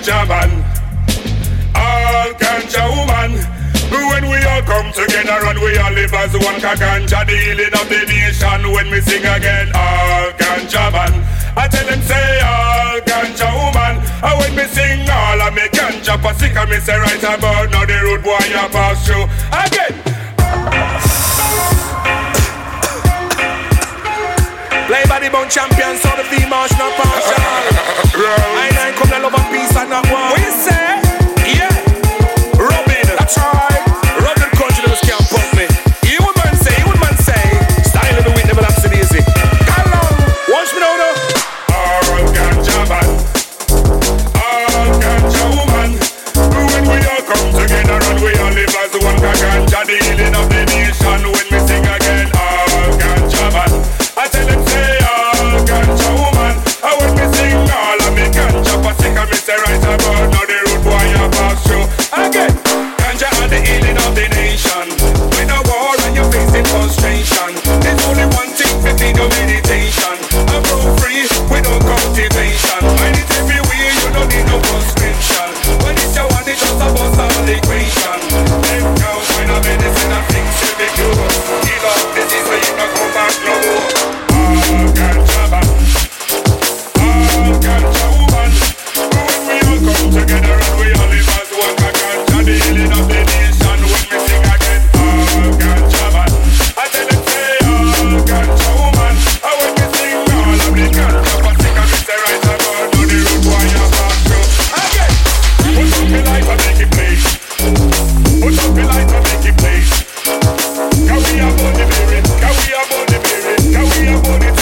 ganja man, all ganja woman. When we all come together and we all live as one, ganja the healing of the nation. When we sing again, all ganja man, I tell them say all ganja woman. And when me sing all of me ganja sick, me say right about now the road boy I pass through again. Play by the bone champion, so the female not partial. I ain't come to love and peace and not war. You say? Yeah. Robin, that's right. Robin country, those can't pump me. You would man say, you would man say. Style of the week never laps it easy. Come on, watch me now, though. All ganja man, all ganja woman. When we all come together and we all live as one, ganja the healing of the nation. About the spirit? Can we about the? Can we about it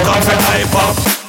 Go come for up.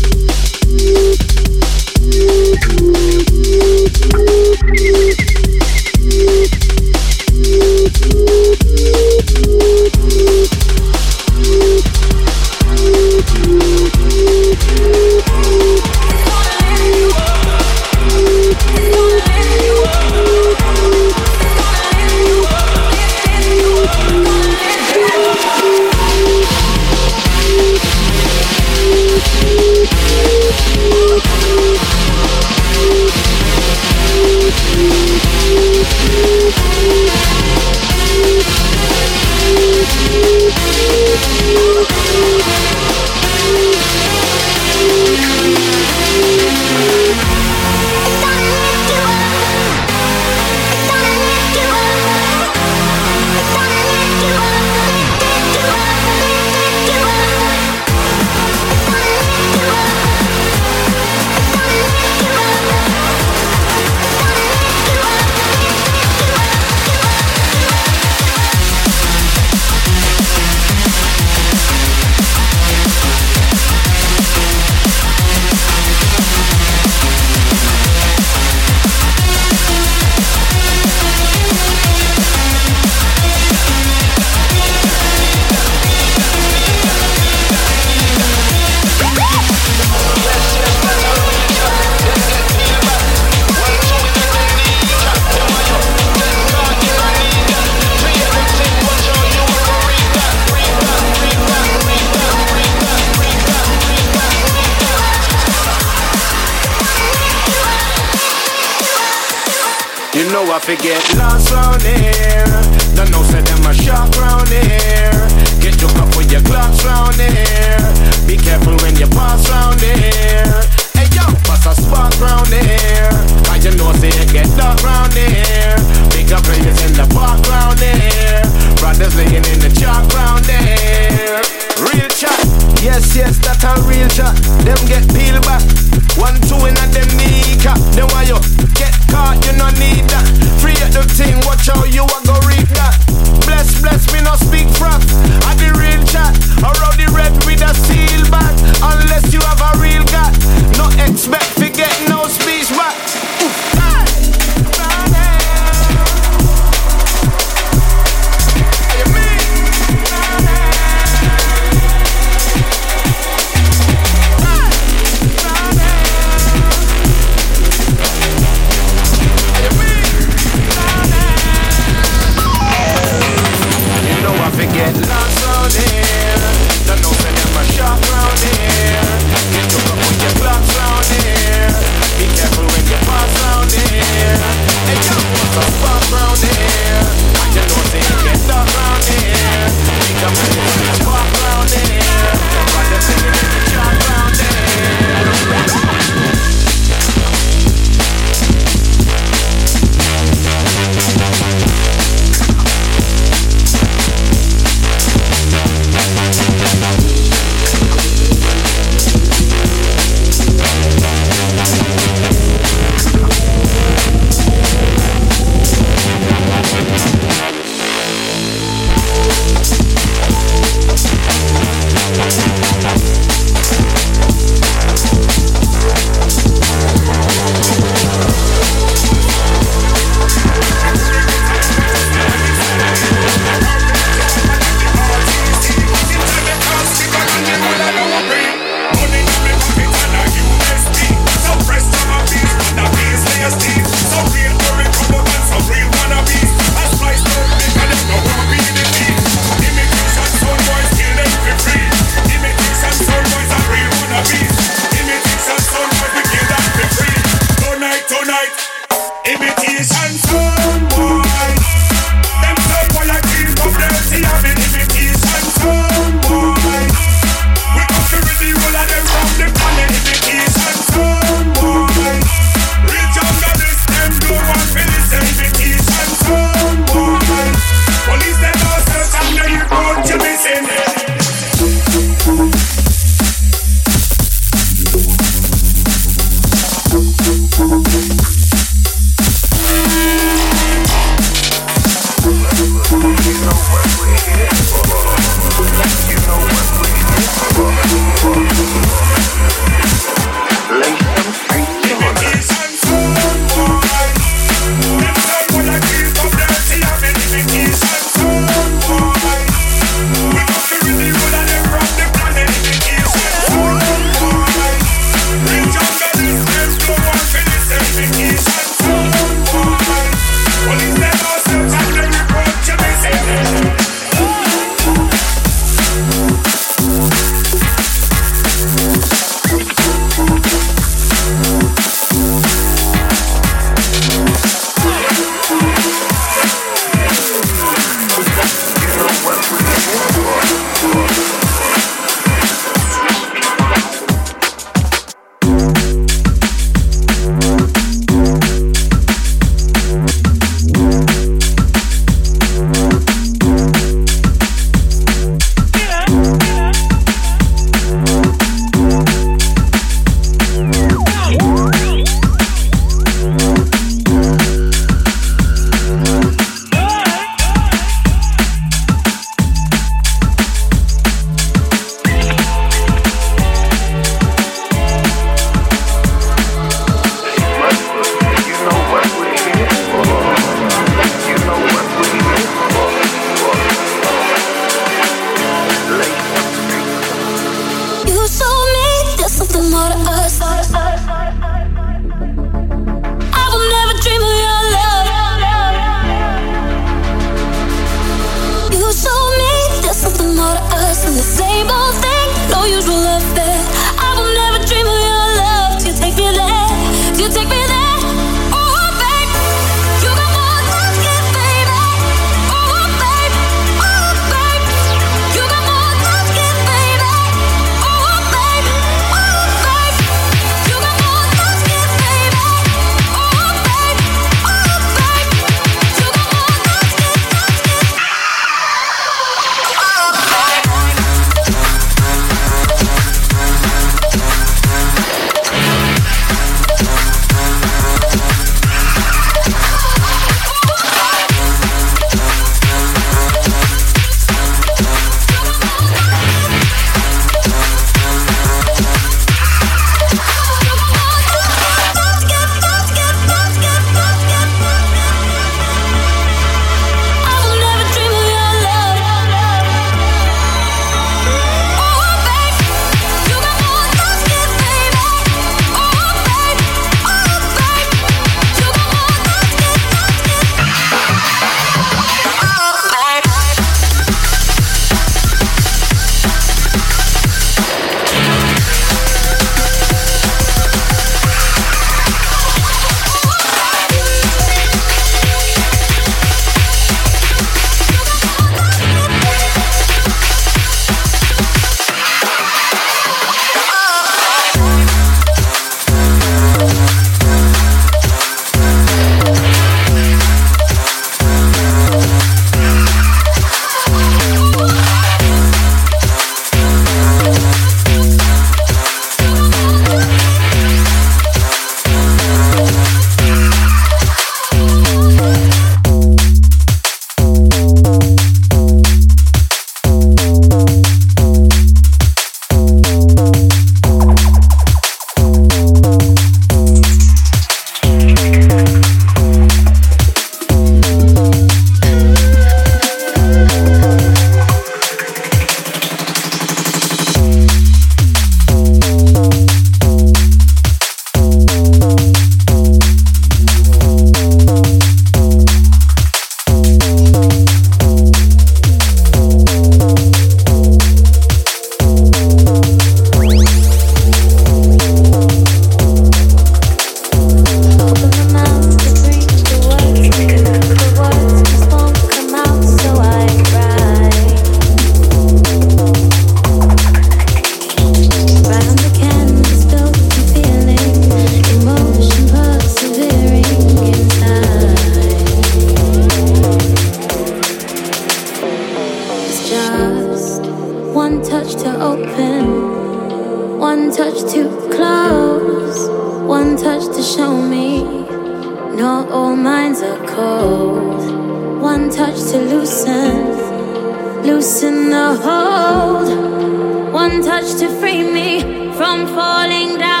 touch to loosen, loosen the hold. One touch to free me from falling down.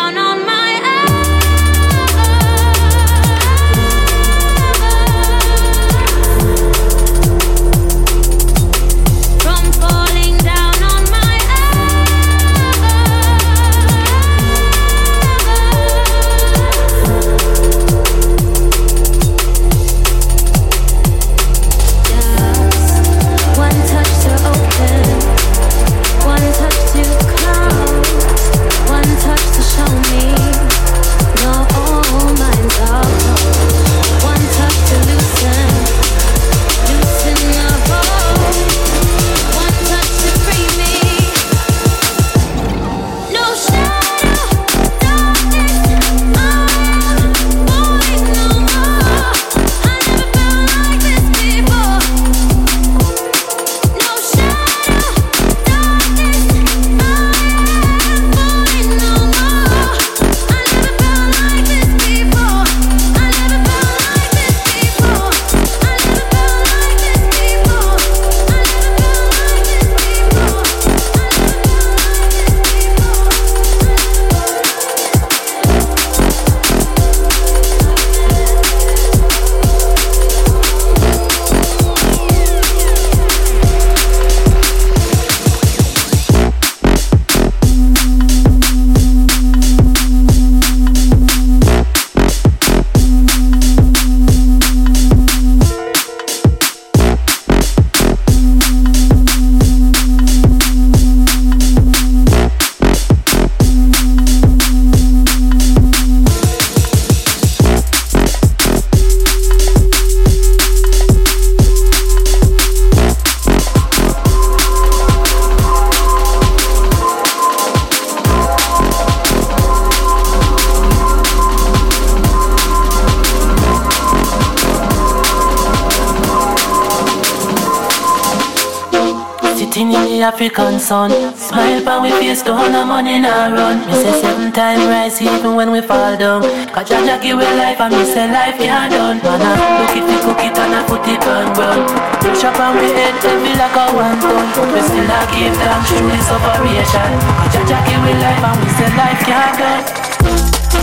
sun. Smile on we face, gone no money now run. Me say seven time rise even when we fall down. Cause Jaja give we life and me say life can't done. Man, I look it, we cook it and I put it on ground. Push up on we head, heavy like a one ton. But we still I give thanks through this operation. Cause Jaja give we life and we say life can't done.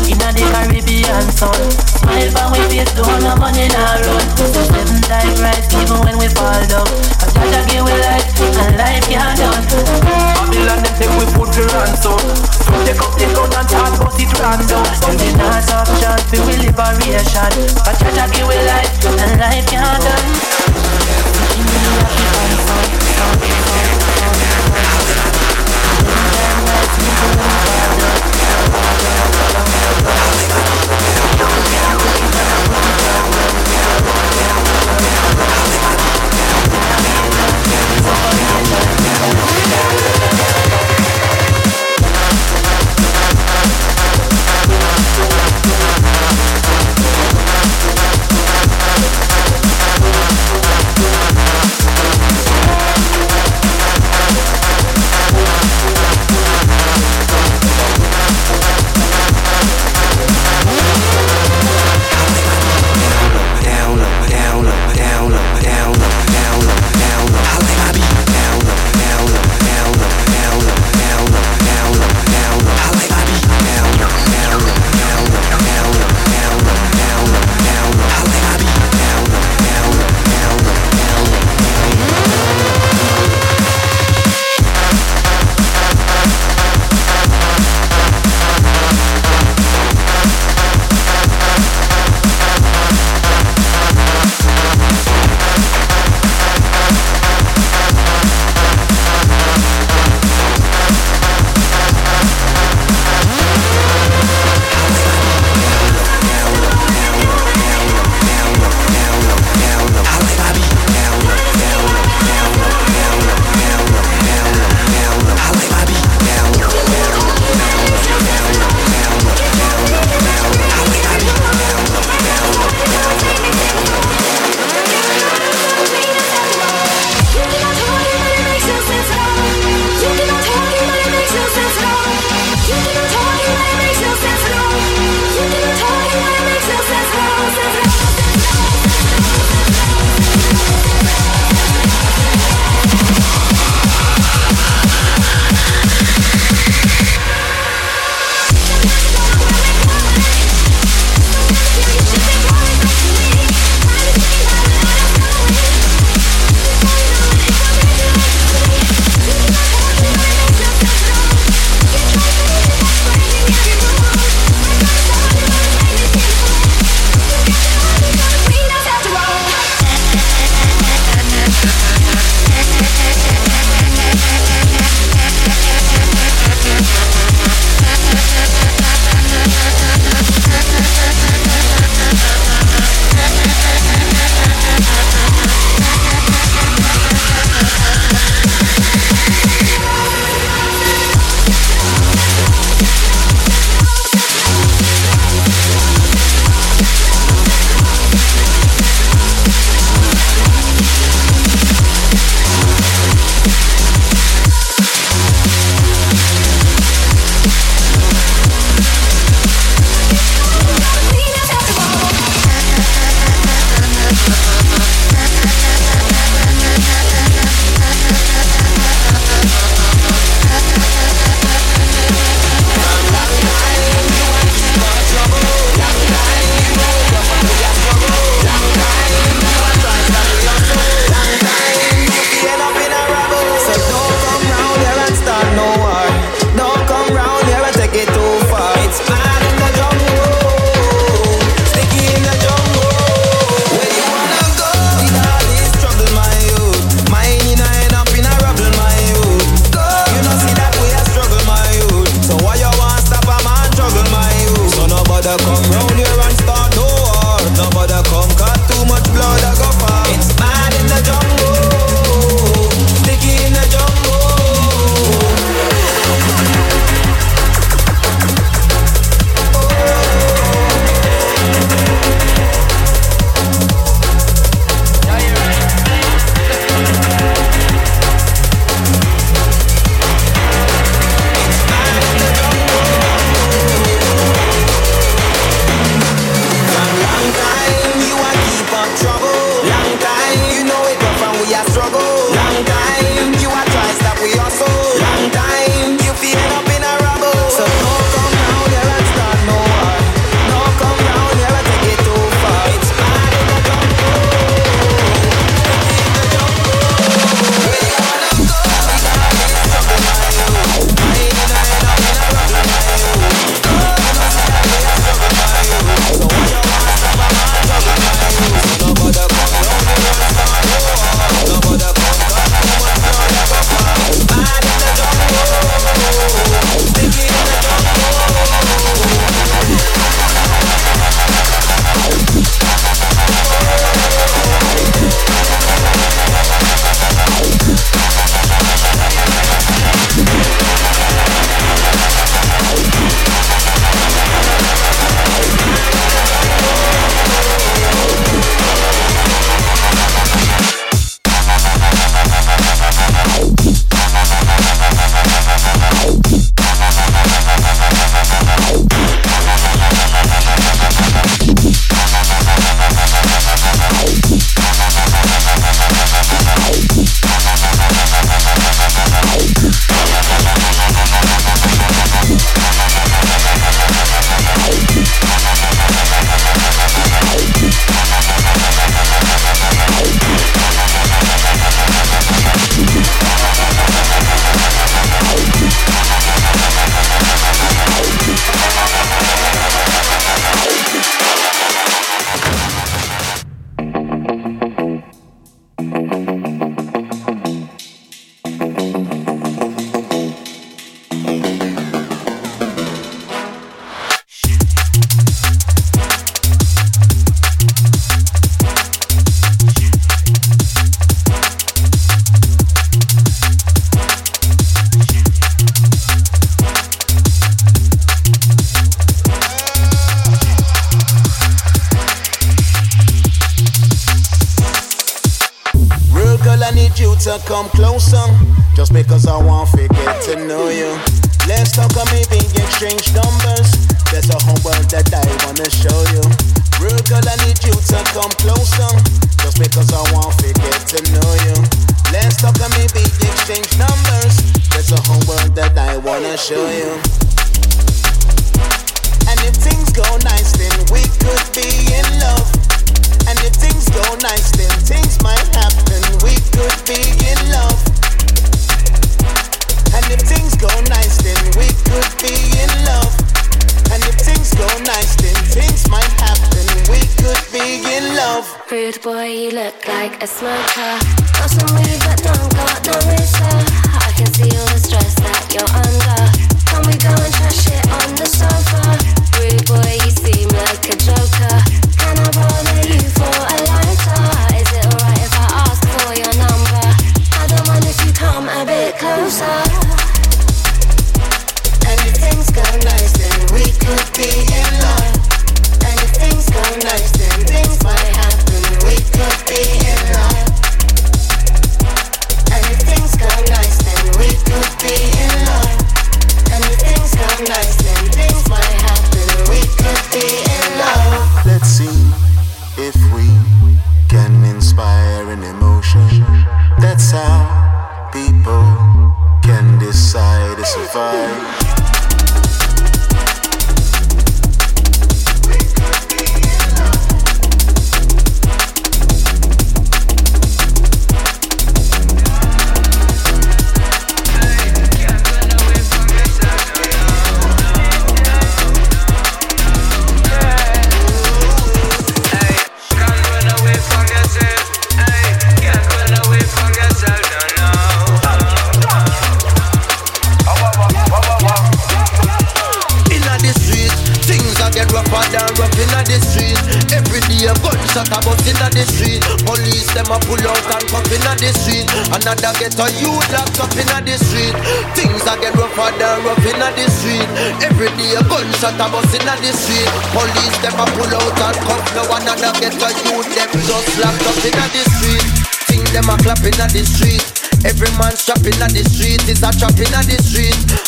Inna the Caribbean sun. Smile when we face down, no money now run. Seven times right, even when we fall down. Cause Jaja give we life and life can't done. Babylon them take we put the ransom. So take up the gun and talk but it ran down. Tell me not option for we liberation. Cause Jaja give we life and life can't done. Inna the African sun, sun, sun, sun, sun, sun, sun, sun, sun, don't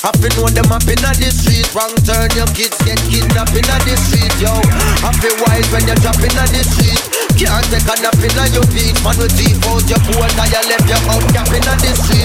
Happy know them up in the street. Wrong turn, your kids get kidnapped in the street, yo. Happy wise when you're dropping in the street. Can't take a nap in your beach. Man, we deep out your pool, now you left your out, in the street.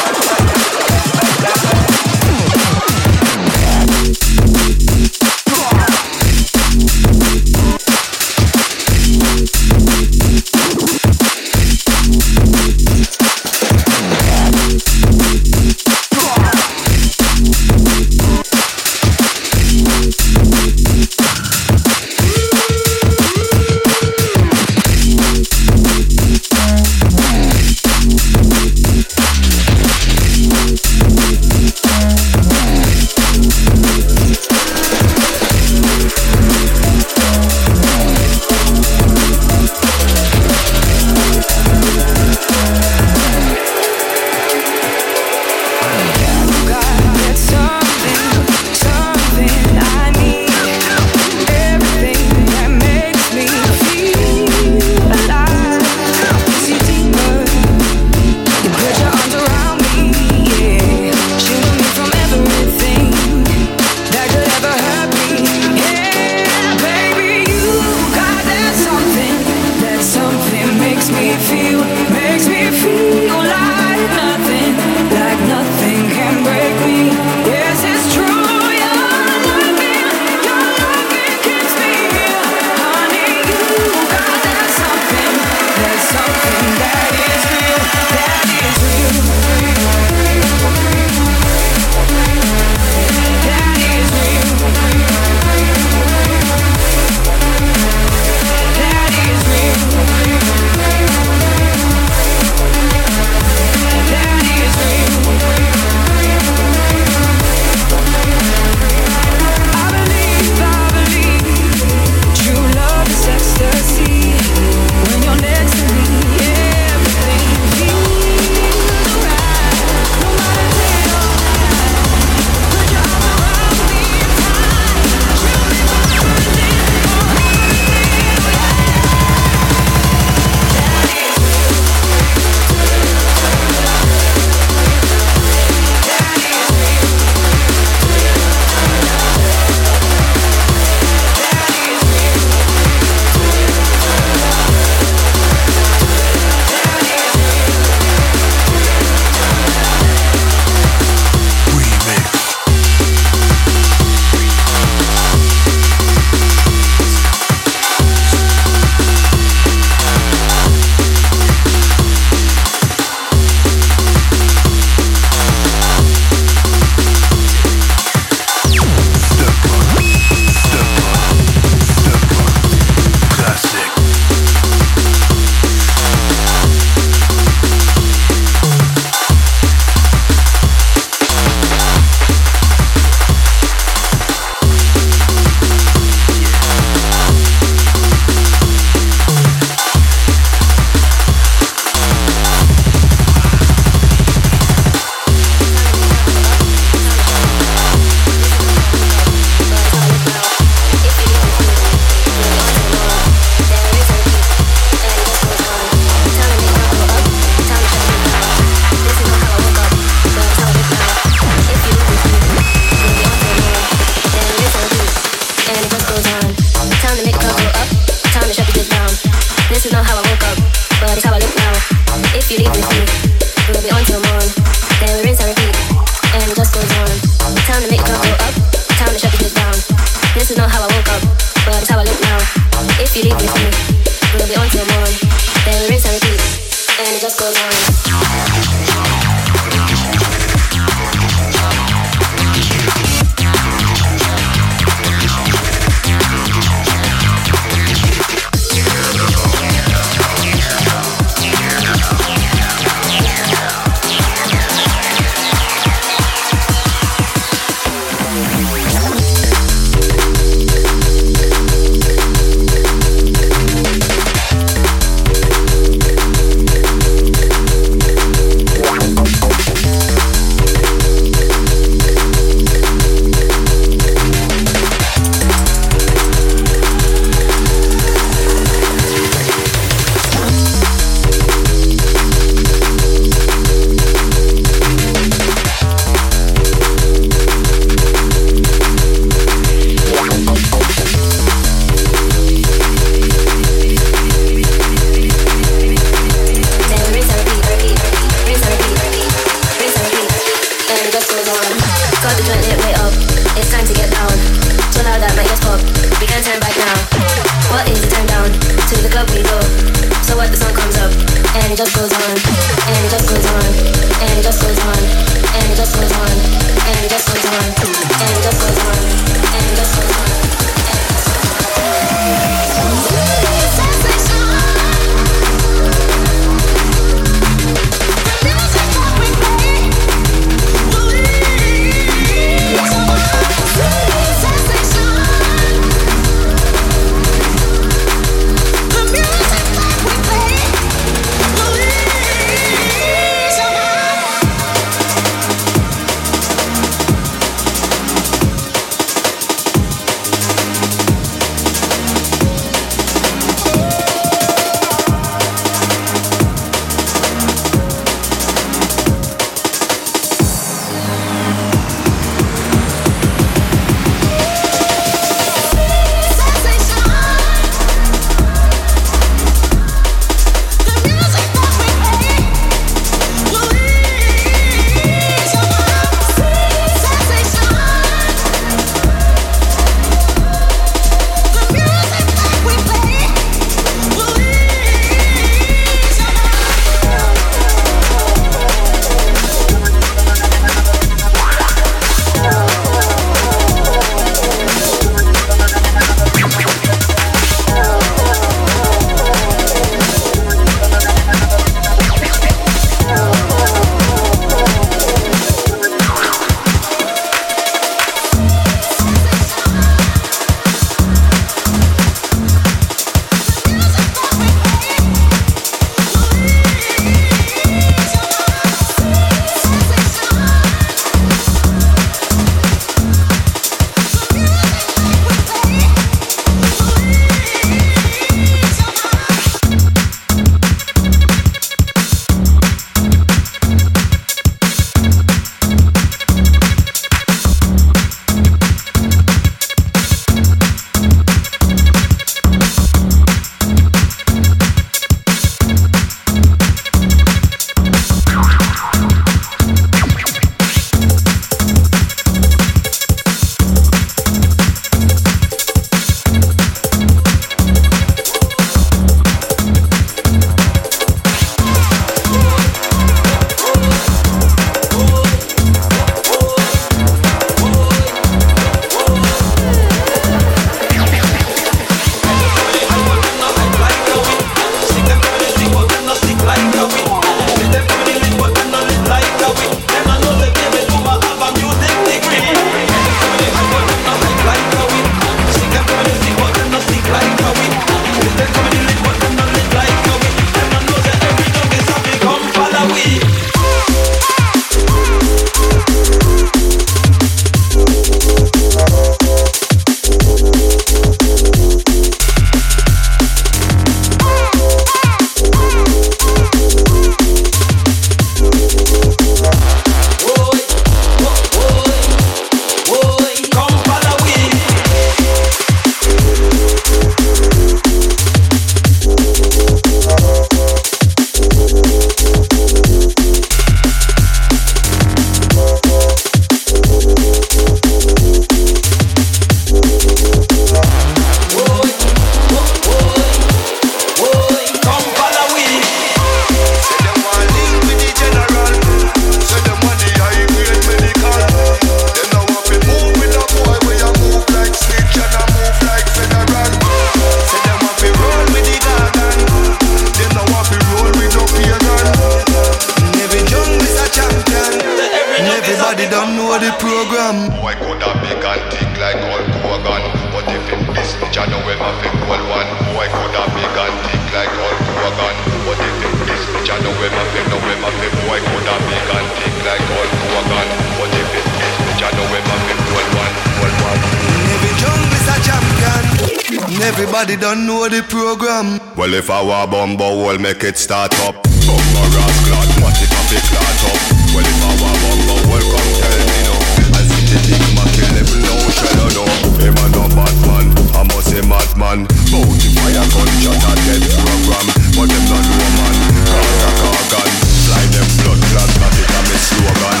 jam. Well, if I were bumbo, we'll make it start up. Bumbo ras clot, watch it off it clot up. Well, if I were bumbo, well, come tell me no. I see the big man kill level low, shadow no. Him a no bad man, I must say madman. man. Bounty fire gun, shot a dead program, but them not woman. got a car gun, fly them blood clot, not it a me slogan.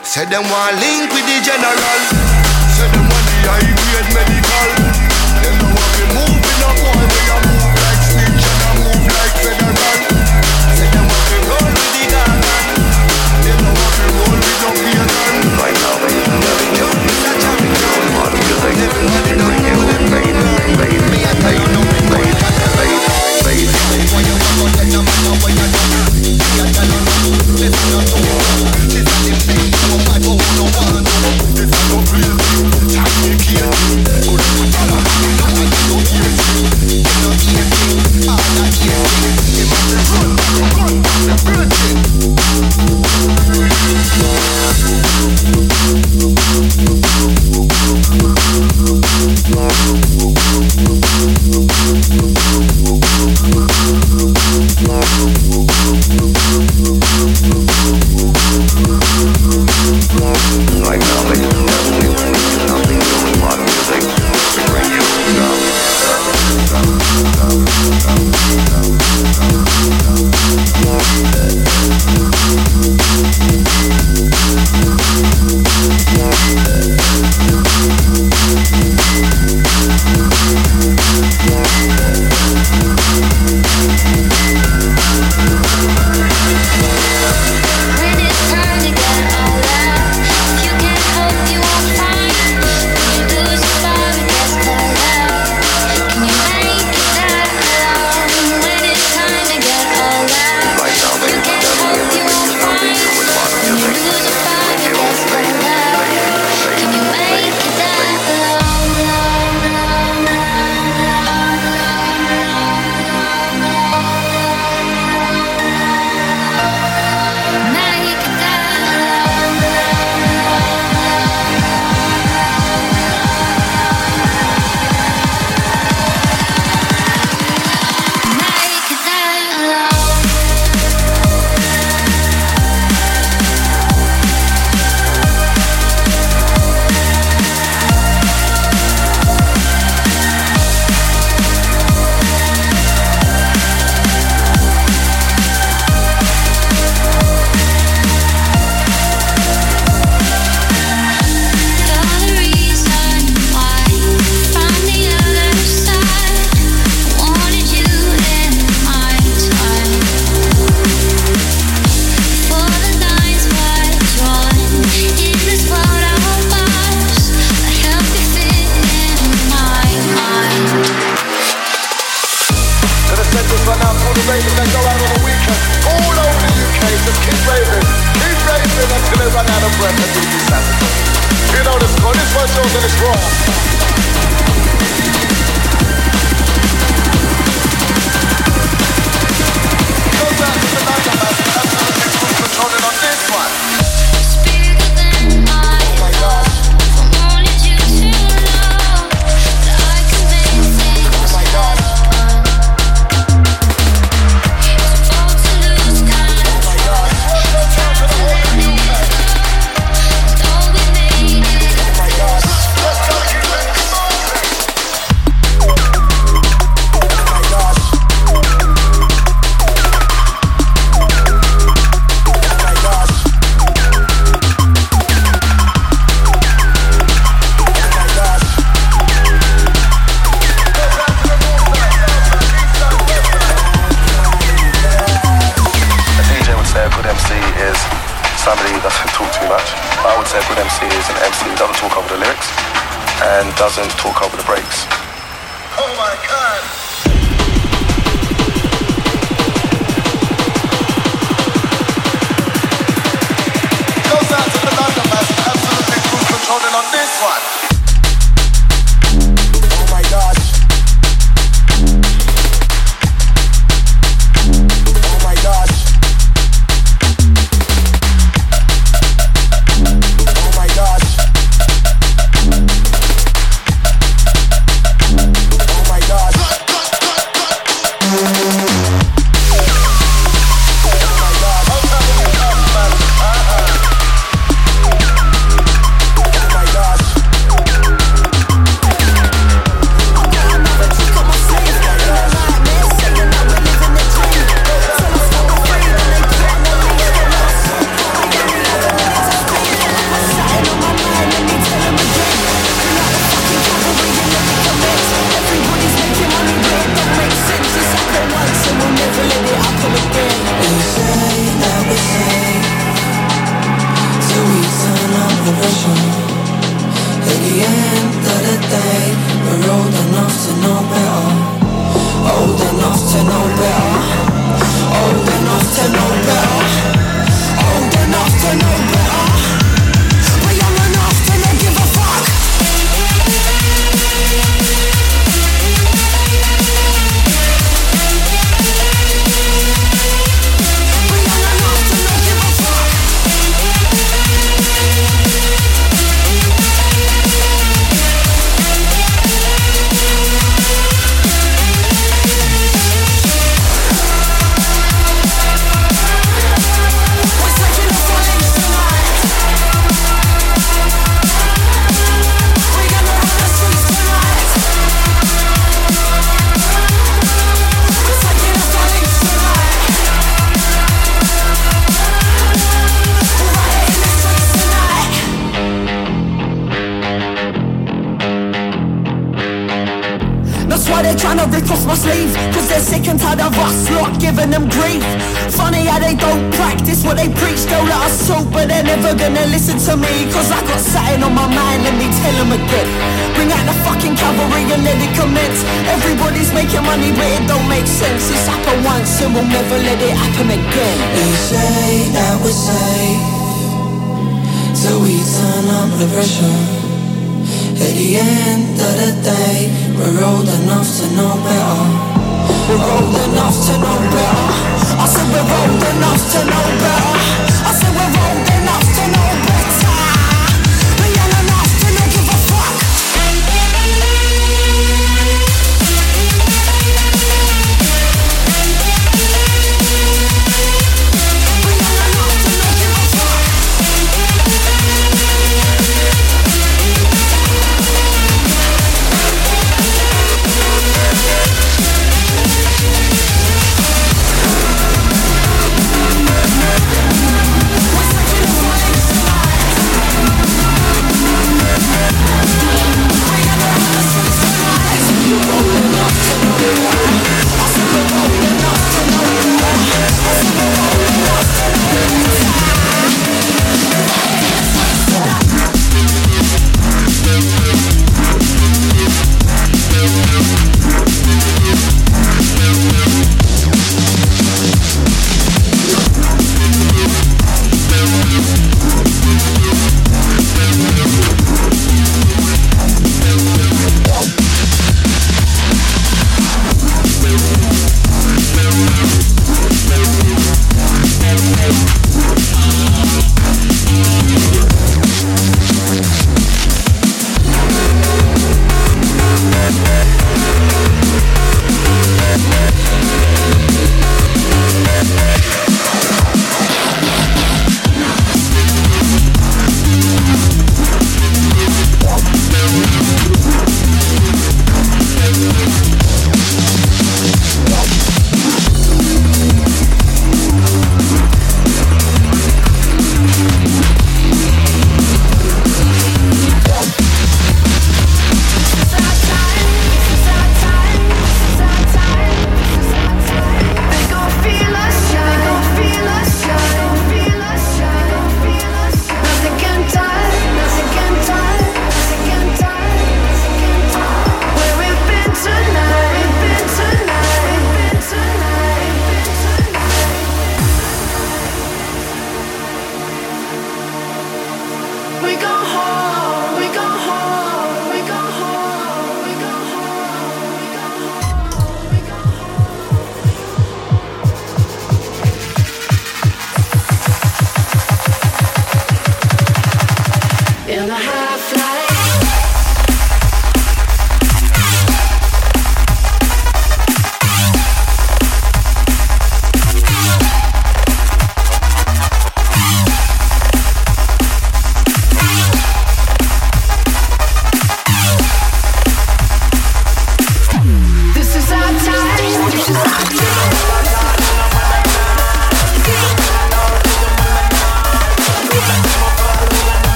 Say them want link with the general. Say them want the high grade medical. This I don't Trying to rip off my sleeve Cause they're sick and tired of us lot giving them grief. Funny how they don't practice what they preach They'll let us talk but they're never gonna listen to me Cause I got something on my mind, let me tell them again. Bring out the fucking cavalry and let it commence. Everybody's making money but it don't make sense. It's happened once and we'll never let it happen again. They say that we're safe we turn up the pressure at the end of the day, we're old enough to know better. We're old enough to know better. I said we're old enough to know better.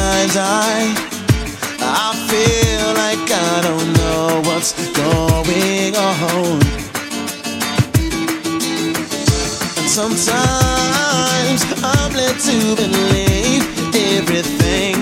Sometimes I I feel like I don't know what's going on. And sometimes I'm led to believe everything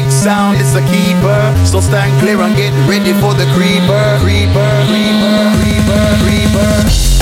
big sound, it's a keeper. So stand clear and get ready for the creeper. Creeper, creeper, creeper, creeper. Double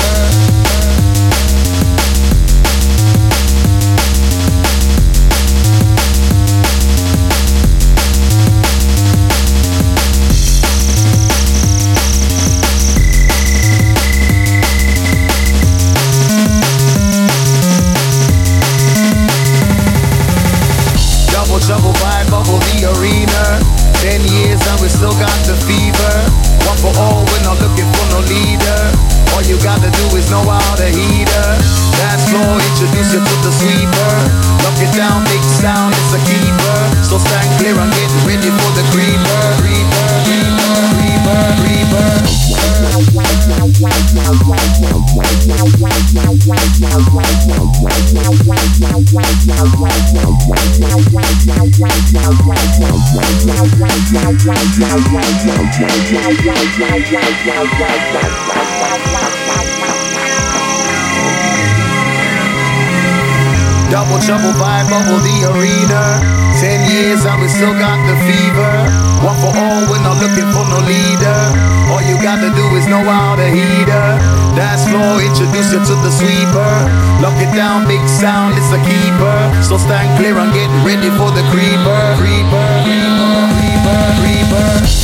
bubble the arena. Ten years and we still got the fever. One for all, we're not looking for no leader. All you gotta do is know how to heat her. Dance floor, introduce you to the sweeper. Lock it down, big sound, it's a keeper. So stand clear and get ready for the creeper. Creeper, creeper, creeper, creeper.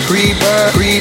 creeper, creeper.